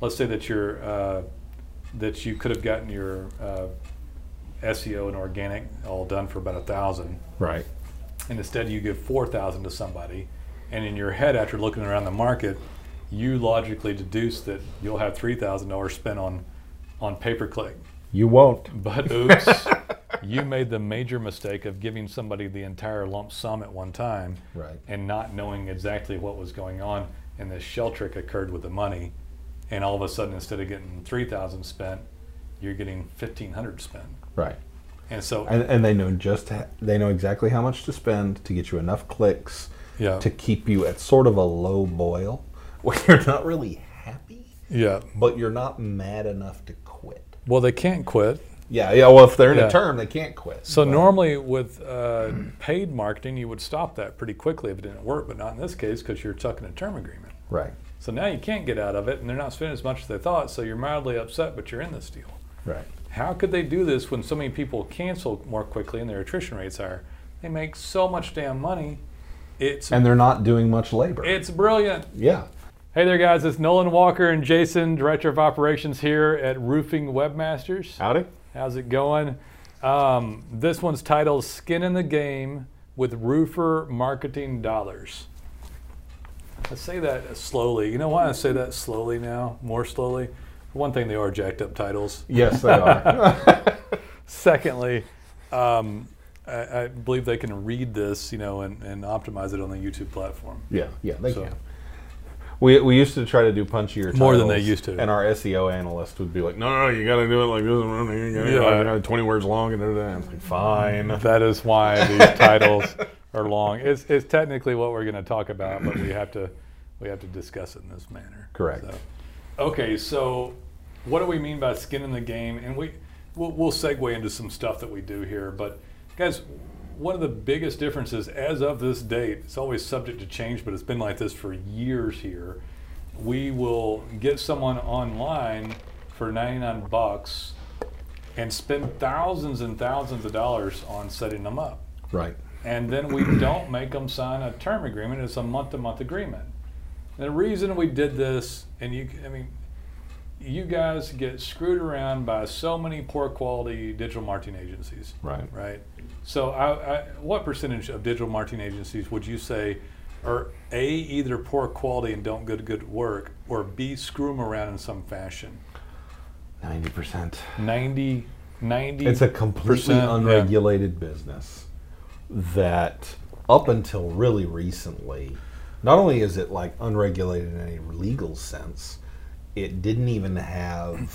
let's say that you're uh, that you could have gotten your uh, SEO and organic all done for about a thousand, Right. and instead you give four thousand to somebody, and in your head after looking around the market, you logically deduce that you'll have three thousand dollars spent on on pay per click. You won't. But oops, you made the major mistake of giving somebody the entire lump sum at one time Right. and not knowing exactly what was going on. And this shell trick occurred with the money. And all of a sudden, instead of getting 3000 spent, you're getting 1500 spent. Right. And so, And, and they know just ha- they know exactly how much to spend to get you enough clicks yeah. to keep you at sort of a low boil where you're not really happy, Yeah. but you're not mad enough to quit. Well, they can't quit. Yeah, yeah. Well, if they're in Yeah. a term, they can't quit. So But- normally with uh, paid marketing, you would stop that pretty quickly if it didn't work, but not in this case because you're stuck in a term agreement. right, So now you can't get out of it, and they're not spending as much as they thought. So you're mildly upset, but you're in this deal. right, How could they do this when so many people cancel more quickly and their attrition rates are? They make so much damn money. It's and they're not doing much labor. it's brilliant. yeah, Hey there, guys. It's Nolan Walker and Jason, Director of Operations here at Roofing Webmasters. howdy. How's it going? Um, this one's titled Skin in the Game with Roofer Marketing Dollars. I say that slowly. You know why I say that slowly now? More slowly? For one thing, they are jacked up titles. Yes, they are. Secondly, um, I, I believe they can read this, you know, and, and optimize it on the YouTube platform. yeah, yeah, they So- can. We, we used to try to do punchier More than they used to. and our SEO analyst would be like, "No, no, you got to do it like this. You gotta, Yeah. twenty words long." And da-da-da." I'm like, fine. That is why these titles are long. It's, it's technically what we're going to talk about, but we have to we have to discuss it in this manner. Correct. So, okay, so what do we mean by skin in the game? And we we'll, we'll segue into some stuff that we do here, but guys. One of the biggest differences as of this date, it's always subject to change, but it's been like this for years here. We will get someone online for 99 bucks and spend thousands and thousands of dollars on setting them up. Right. And then we don't make them sign a term agreement. It's a month to month agreement. And the reason we did this, and you, I mean, you guys get screwed around by so many poor quality digital marketing agencies, Right. right? So, I, I, what percentage of digital marketing agencies would you say are A, either poor quality and don't get good work, or B, screw them around in some fashion? Ninety percent. 90, 90 It's a completely percent, yeah. unregulated business that, up until really recently, not only is it like unregulated in any legal sense, it didn't even have,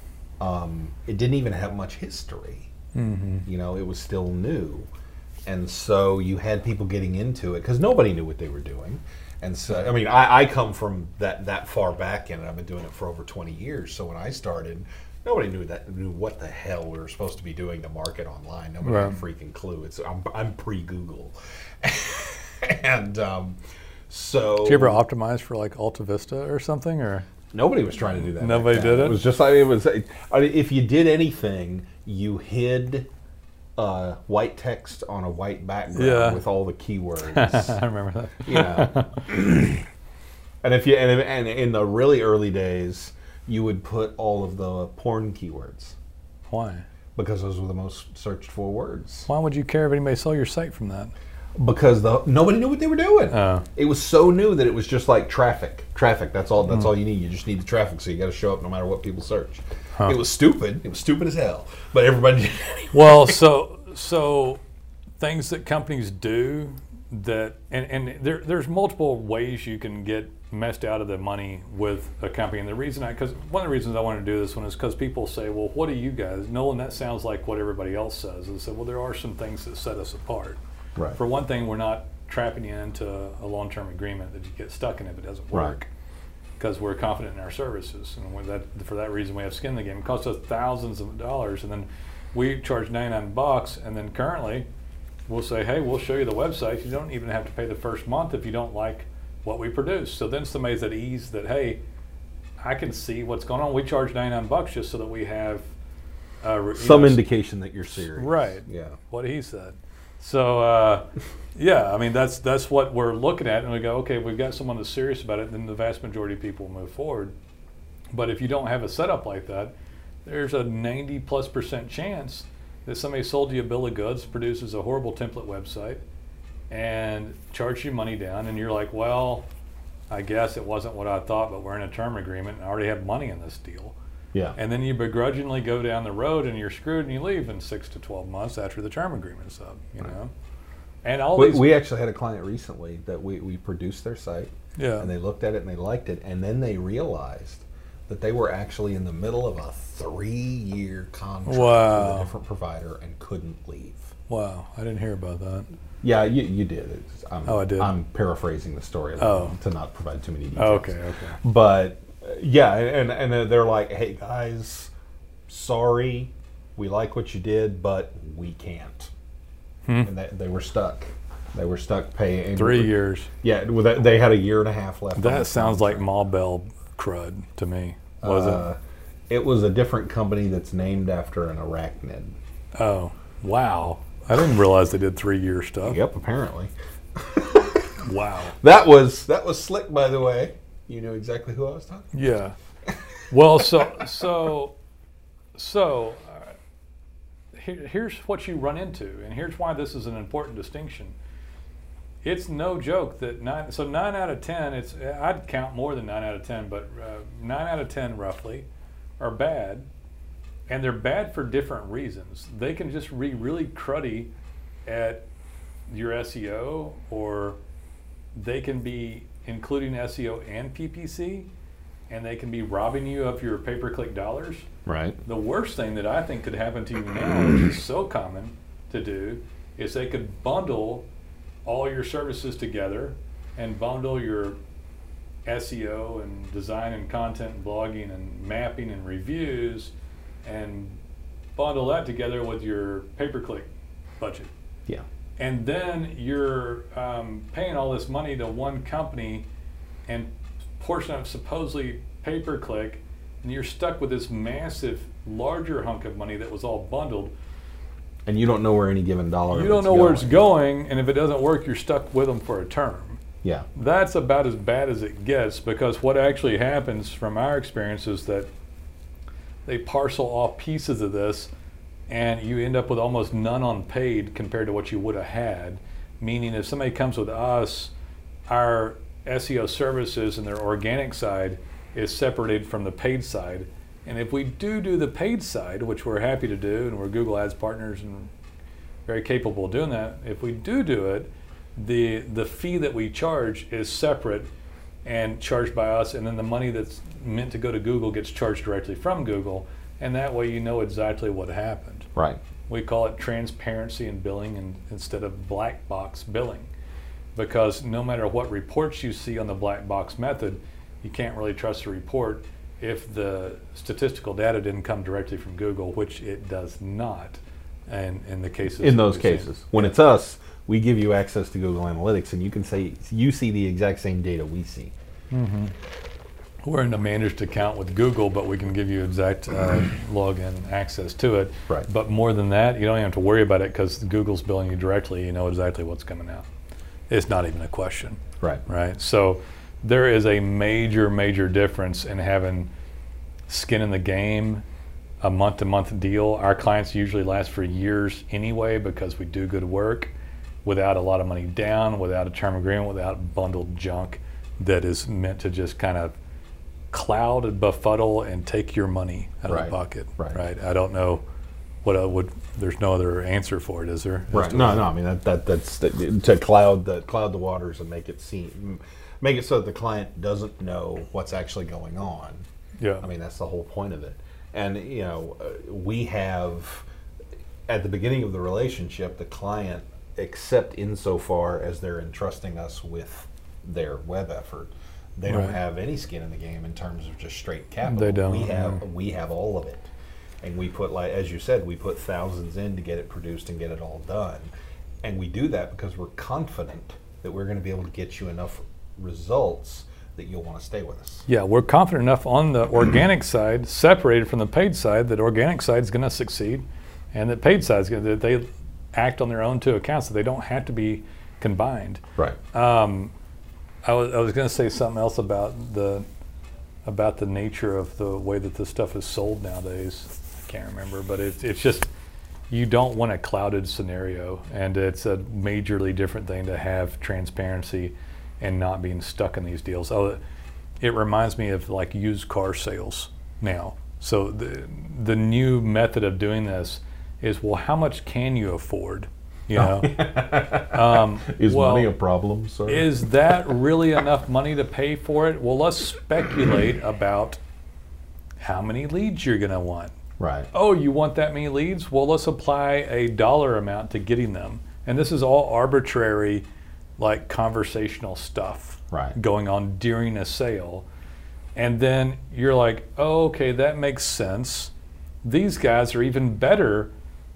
um, it didn't even have much history. Mm-hmm. You know, it was still new, and so you had people getting into it because nobody knew what they were doing. And so, I mean, I, I come from that that far back in it. I've been doing it for over 20 years. So when I started, nobody knew that knew what the hell we were supposed to be doing to market online. Nobody had a freaking clue. It's I'm, I'm pre Google, and um, so Did you ever optimize for like Alta Vista or something, or Nobody was trying to do that. Nobody did it? It was just like it was. I mean, if you did anything, you hid uh, white text on a white background Yeah. with all the keywords. I remember that. Yeah. and if you and, and in the really early days, you would put all of the porn keywords Why? because those were the most searched for words. Why would you care if anybody saw your site from that? Because the nobody knew what they were doing. Oh. It was so new that it was just like traffic. Traffic. That's all. That's hmm. all you need. You just need the traffic, so you got to show up no matter what people search. It was stupid. It was stupid as hell. But everybody. Well, so so things that companies do that, and, and there, there's multiple ways you can get messed out of the money with a company. And the reason I, because one of the reasons I wanted to do this one is because people say, well, what do you guys? Nolan, that sounds like what everybody else says. And I said, well, there are some things that set us apart. Right. For one thing, we're not trapping you into a long-term agreement that you get stuck in if it doesn't work. Because we're confident in our services, and that, for that reason, we have skin in the game. It costs us thousands of dollars, and then we charge 99 bucks. And then currently, we'll say, "Hey, we'll show you the website. You don't even have to pay the first month if you don't like what we produce." So then somebody's at ease that, "Hey, I can see what's going on. We charge 99 bucks just so that we have uh, Some know, indication that you're serious. Right. Yeah. what he said. So uh, yeah, I mean that's that's what we're looking at, and we go, okay, we've got someone that's serious about it. Then the vast majority of people move forward. But if you don't have a setup like that, there's a 90 plus percent chance that somebody sold you a bill of goods, produces a horrible template website, and charge you money down, and you're like, well, I guess it wasn't what I thought, but we're in a term agreement and I already have money in this deal. Yeah. And then you begrudgingly go down the road and you're screwed and you leave in six to 12 months after the term agreement's up, you know? And all We, these, we actually had a client recently that we, we produced their site yeah. and they looked at it and they liked it and then they realized that they were actually in the middle of a three year contract Wow. with a different provider and couldn't leave. wow, I didn't hear about that. Yeah, you, you did. I'm, Oh, I did? I'm paraphrasing the story Oh. to not provide too many details. Oh, okay, okay. But yeah, and and they're like, "Hey guys, sorry, we like what you did, but we can't." Hmm. And they, they were stuck. They were stuck paying Three years. Yeah, that, they had a year and a half left. That sounds like. Ma Bell crud to me. Was Uh, it was a different company that's named after an arachnid. Oh, wow. I didn't realize they did three year stuff. Yep, apparently. Wow. That was that was slick, by the way. You know exactly who I was talking. Yeah. Well, so so so uh, here, here's what you run into, and here's why this is an important distinction. It's no joke that nine. So nine out of ten. It's I'd count more than nine out of ten, but uh, nine out of ten roughly are bad, and they're bad for different reasons. They can just be really cruddy at your SEO, or they can be including SEO and PPC, and they can be robbing you of your pay per click dollars. Right. The worst thing that I think could happen to you now, which is so common to do, is they could bundle all your services together and bundle your SEO and design and content and blogging and mapping and reviews and bundle that together with your pay per click budget Yeah. and then you're um, paying all this money to one company and portion of supposedly pay per click and you're stuck with this massive larger hunk of money that was all bundled And you don't know where any given dollar. you don't know where it's going. going and if it doesn't work you're stuck with them for a term Yeah. that's about as bad as it gets because what actually happens from our experience is that they parcel off pieces of this and you end up with almost none on paid compared to what you would have had. Meaning, if somebody comes with us, our SEO services and their organic side is separated from the paid side. And if we do do the paid side, which we're happy to do, and we're Google Ads partners and very capable of doing that, if we do do it, the the fee that we charge is separate and charged by us, and then the money that's meant to go to Google gets charged directly from Google, and that way you know exactly what happened. Right. We call it transparency in billing and, instead of black box billing. Because no matter what reports you see on the black box method, you can't really trust the report if the statistical data didn't come directly from Google, which it does not. And in the cases In those seen. cases, when it's us, we give you access to Google Analytics, and you can say you see the exact same data we see. We're in a managed account with Google, but we can give you exact uh, login access to it. Right. But more than that, you don't even have to worry about it because Google's billing you directly. You know exactly what's coming out. It's not even a question, Right. right? So there is a major, major difference in having skin in the game, a month to month deal. Our clients usually last for years anyway because we do good work without a lot of money down, without a term agreement, without bundled junk that is meant to just kind of cloud and befuddle and take your money out of Right. the bucket. Right. Right. I don't know what I would. There's no other answer for it, is there? Right. No, no. I mean that, that that's that, to cloud the cloud the waters and make it seem make it so that the client doesn't know what's actually going on. Yeah. I mean that's the whole point of it. And you know, we have at the beginning of the relationship, the client, except insofar as they're entrusting us with their web effort, they don't have any skin in the game in terms of just straight capital. They don't, We have no. we have all of it, and we put like as you said, we put thousands in to get it produced and get it all done, and we do that because we're confident that we're going to be able to get you enough results that you'll want to stay with us. Yeah, we're confident enough on the organic side, separated from the paid side, that organic side is going to succeed, and that paid side is going to that they act on their own two accounts, so they don't have to be combined. Right. Um, I was, I was going to say something else about the about the nature of the way that this stuff is sold nowadays. I can't remember, but it's it's just you don't want a clouded scenario, and it's a majorly different thing to have transparency and not being stuck in these deals. Oh, it reminds me of like used car sales now. So the the new method of doing this is well, how much can you afford? You know, um, Is well, money a problem, sir? is that really enough money to pay for it? Well, let's speculate about how many leads you're going to want. right. Oh, you want that many leads? Well, let's apply a dollar amount to getting them. And this is all arbitrary, like conversational stuff Right. going on during a sale. And then you're like, oh, okay, that makes sense. These guys are even better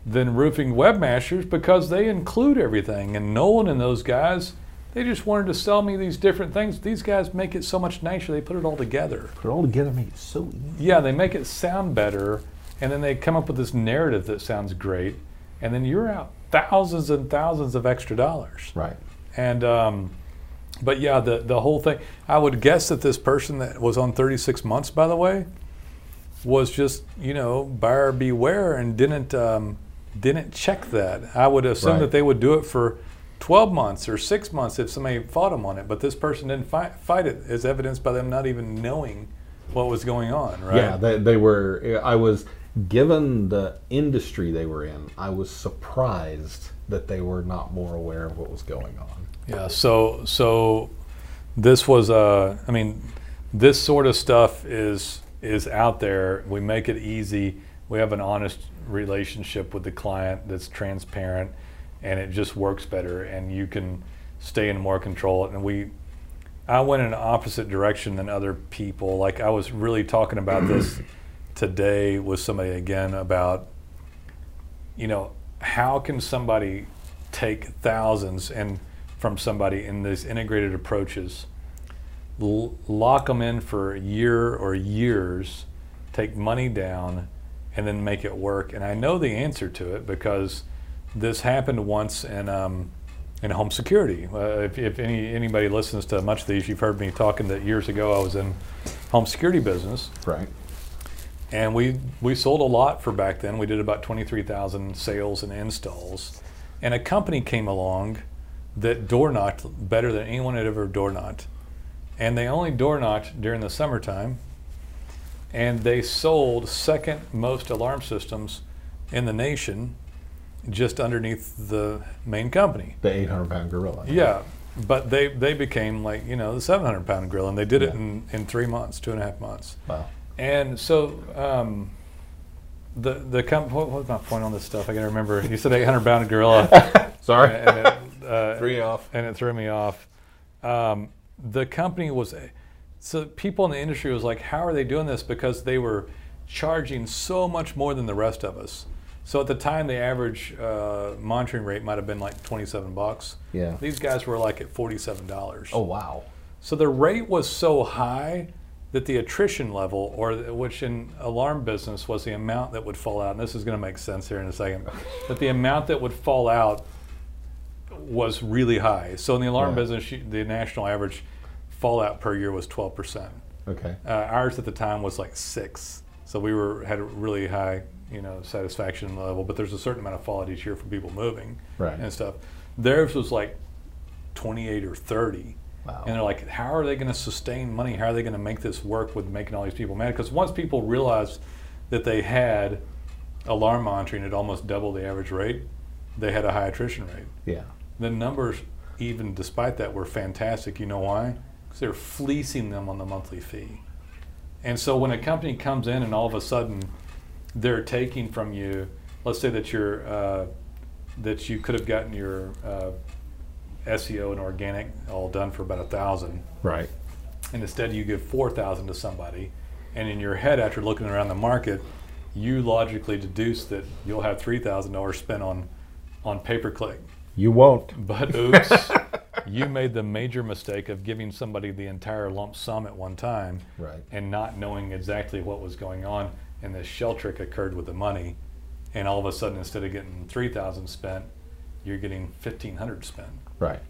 than roofing webmasters because they include everything. And Nolan and those guys, they just wanted to sell me these different things. These guys make it so much nicer. They put it all together. Put it all together, make it so easy. Yeah, they make it sound better, and then they come up with this narrative that sounds great, and then you're out thousands and thousands of extra dollars. Right. And um, but yeah, the the whole thing. I would guess that this person that was on 36 months, by the way, was just you know buyer beware and didn't um, didn't check that. I would assume Right. that they would do it for 12 months or six months if somebody fought them on it. But this person didn't fight, fight it, as evidenced by them not even knowing what was going on. Right? Yeah, they, they were. I was given the industry they were in. I was surprised that they were not more aware of what was going on. Yeah. So so this was uh I mean this sort of stuff is is out there. We make it easy. We have an honest relationship with the client that's transparent and it just works better and you can stay in more control and we I went in an opposite direction than other people. Like I was really talking about this today with somebody again about you know, how can somebody take thousands and from somebody in these integrated approaches, l- lock them in for a year or years, take money down, and then make it work? And I know the answer to it because this happened once in um, in home security. Uh, if, if any anybody listens to much of these, you've heard me talking that years ago I was in home security business Right. and we we sold a lot for back then. We did about twenty three thousand sales and installs, and a company came along that door knocked better than anyone had ever door knocked, and they only door knocked during the summertime, and they sold second most alarm systems in the nation, just underneath the main company. The 800 pound gorilla. Yeah, but they they became like you know the seven hundred pound gorilla, and they did it in in three months, two and a half months. Wow. And so, um, the the what, was my point on this stuff? I gotta remember. You said 800 pound gorilla, Sorry. and it, uh, Three off. and it threw me off. Um, the company was so people in the industry was like, how are they doing this? Because they were charging so much more than the rest of us. So at the time, the average uh, monitoring rate might have been like 27 bucks. Yeah. These guys were like at 47 dollars. Oh, wow. So the rate was so high that the attrition level, or which in alarm business was the amount that would fall out, and this is going to make sense here in a second, but the amount that would fall out was really high. So in the alarm Yeah. business, the national average fallout per year was 12%. Okay. Uh, ours at the time was like six. So we were had a really high, you know, satisfaction level. But there's a certain amount of fallout each year from people moving Right. and stuff. Theirs was like 28 or 30. Wow. And they're like, how are they going to sustain money? How are they going to make this work with making all these people mad? Because once people realized that they had alarm monitoring at almost double the average rate, they had a high attrition rate. Yeah. The numbers, even despite that, were fantastic. You know why? Because they're fleecing them on the monthly fee. And so when a company comes in and all of a sudden they're taking from you, let's say that you're uh, that you could have gotten your uh, SEO and organic all done for about a thousand, Right. and instead you give four thousand to somebody, and in your head after looking around the market, you logically deduce that you'll have three thousand dollars spent on on pay per click. You won't. But oops, you made the major mistake of giving somebody the entire lump sum at one time Right. and not knowing exactly what was going on. And this shell trick occurred with the money. And all of a sudden, instead of getting 3000 spent, you're getting 1500 spent. Right.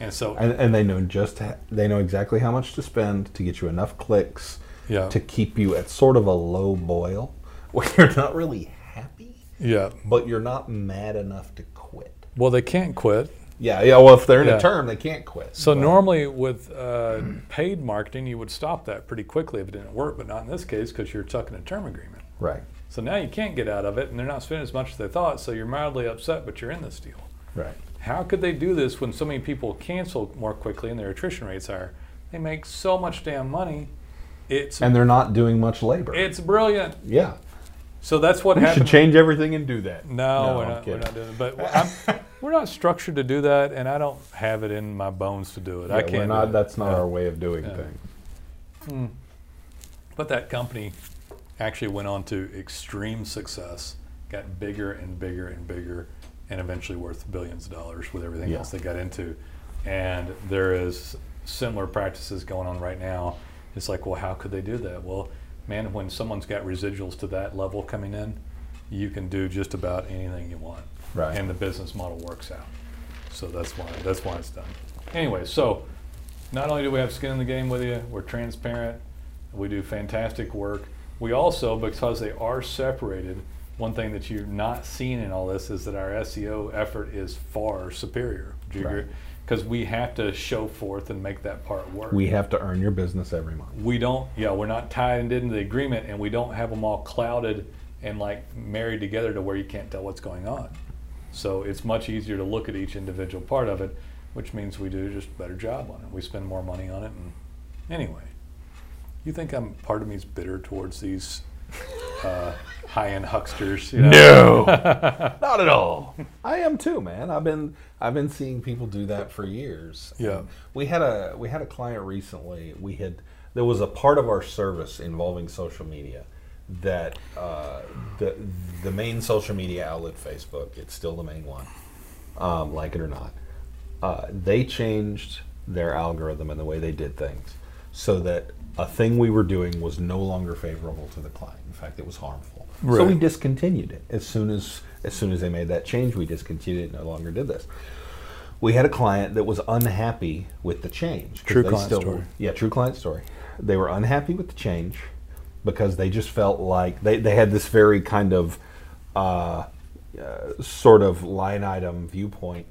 And so, And, and they know just ha- they know exactly how much to spend to get you enough clicks Yeah. to keep you at sort of a low boil where you're not really happy, Yeah. but you're not mad enough to quit. Well, they can't quit. Yeah, yeah. Well, if they're in Yeah. a term, they can't quit. So But- normally with uh, paid marketing, you would stop that pretty quickly if it didn't work, but not in this case because you're tucking a term agreement. right, So now you can't get out of it, and they're not spending as much as they thought. So you're mildly upset, but you're in this deal. right. How could they do this when so many people cancel more quickly and their attrition rates are? They make so much damn money. It's And they're not doing much labor. it's brilliant. yeah, So that's what we should change everything and do that. No, we're not. We're not doing it. But we're not structured to do that, and I don't have it in my bones to do it. I can't. not. That's not Yeah. our way of doing Yeah. things. Hmm. But that company actually went on to extreme success, got bigger and bigger and bigger, and eventually worth billions of dollars with everything Yeah. else they got into. And there is similar practices going on right now. It's like, well, how could they do that? Well, man, when someone's got residuals to that level coming in, you can do just about anything you want, Right. and the business model works out. So that's why that's why it's done. Anyway, so not only do we have skin in the game with you, we're transparent. We do fantastic work. We also, because they are separated, one thing that you're not seeing in all this is that our SEO effort is far superior. Do you Right. Because we have to show forth and make that part work. We have to earn your business every month. we don't, yeah, we're not tied into the agreement and we don't have them all clouded and like married together to where you can't tell what's going on. So it's much easier to look at each individual part of it, which means we do just a better job on it. We spend more money on it. And anyway, you think I'm part of me is bitter towards these uh, high-end hucksters? You know? not at all. I am too, man. I've been I've been seeing people do that for years. Yeah. And we had a we had a client recently. We had there was a part of our service involving social media that uh, the the main social media outlet Facebook. It's still the main one, um, like it or not. Uh, they changed their algorithm and the way they did things so that a thing we were doing was no longer favorable to the client. In fact, it was harmful. So we discontinued it as soon as as soon as they made that change. We discontinued it. No longer did this. We had a client that was unhappy with the change. True client story. Yeah, true client story. They were unhappy with the change because they just felt like they, they had this very kind of uh, uh, sort of line item viewpoint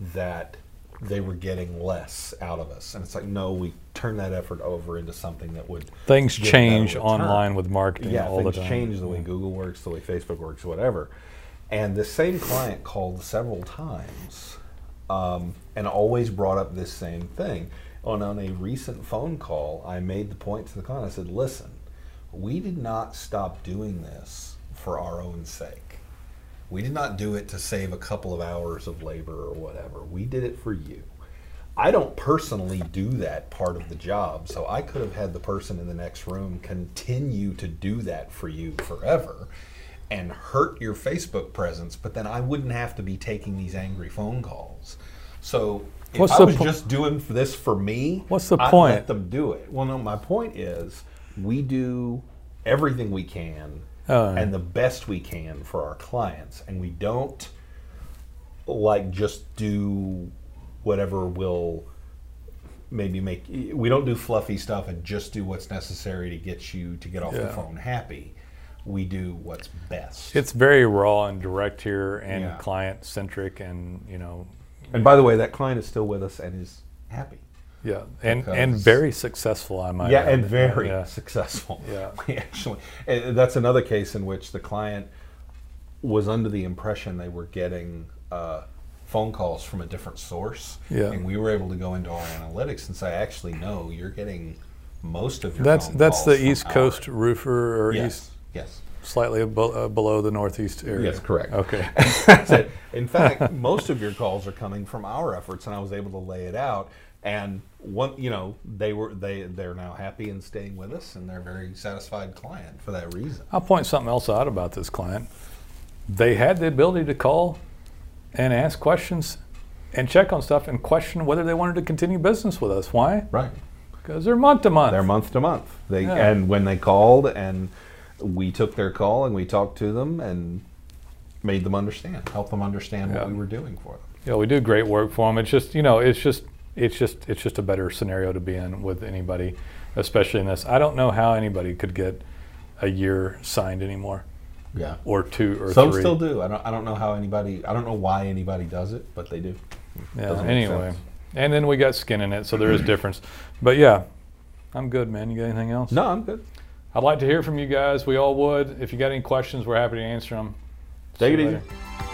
that they were getting less out of us. And it's like, no, we turn that effort over into something that would Things give a better change online with marketing Yeah, all things the time. change the way Google works, the way Facebook works, whatever. And the same client called several times um, and always brought up this same thing. On, on a recent phone call, I made the point to the client I said, listen, we did not stop doing this for our own sake. We did not do it to save a couple of hours of labor or whatever. We did it for you. I don't personally do that part of the job, so I could have had the person in the next room continue to do that for you forever and hurt your Facebook presence, but then I wouldn't have to be taking these angry phone calls. So if What's I was po- just doing this for me, What's the I'd point? let them do it. Well, no, my point is we do everything we can Oh. and the best we can for our clients, and we don't like just do whatever will maybe make we don't do fluffy stuff and just do what's necessary to get you to get off the phone happy. We do what's best. It's very raw and direct here and Yeah. client centric and you know. And by the way that client is still with us and is happy yeah and and very successful I might yeah add. and very yeah. successful Yeah. we actually that's another case in which the client was under the impression they were getting uh, phone calls from a different source Yeah. and we were able to go into our analytics and say actually no you're getting most of your That's that's the East our- Coast roofer or yes east yes slightly abo- uh, below the Northeast area. Yes, correct. Okay. So, in fact, most of your calls are coming from our efforts, and I was able to lay it out. And one, you know, they were they they're now happy and staying with us, and they're a very satisfied client for that reason. I'll point something else out about this client. They had the ability to call and ask questions and check on stuff and question whether they wanted to continue business with us. Why? Right. Because they're month to month. They're month to month. They Yeah. and when they called, and we took their call and we talked to them and made them understand, helped them understand Yeah. what we were doing for them. Yeah, we do great work for them. It's just you know, it's just it's just it's just a better scenario to be in with anybody. especially in this. I don't know how anybody could get a year signed anymore, Yeah. or two, or Some three. still do. I don't. I don't know how anybody. I don't know why anybody does it, but they do. Yeah. Doesn't Anyway, and then we got skin in it, so there is difference. But yeah, I'm good, man. You got anything else? No, I'm good. I'd like to hear from you guys. We all would. If you got any questions, we're happy to answer them. Take See it you easy.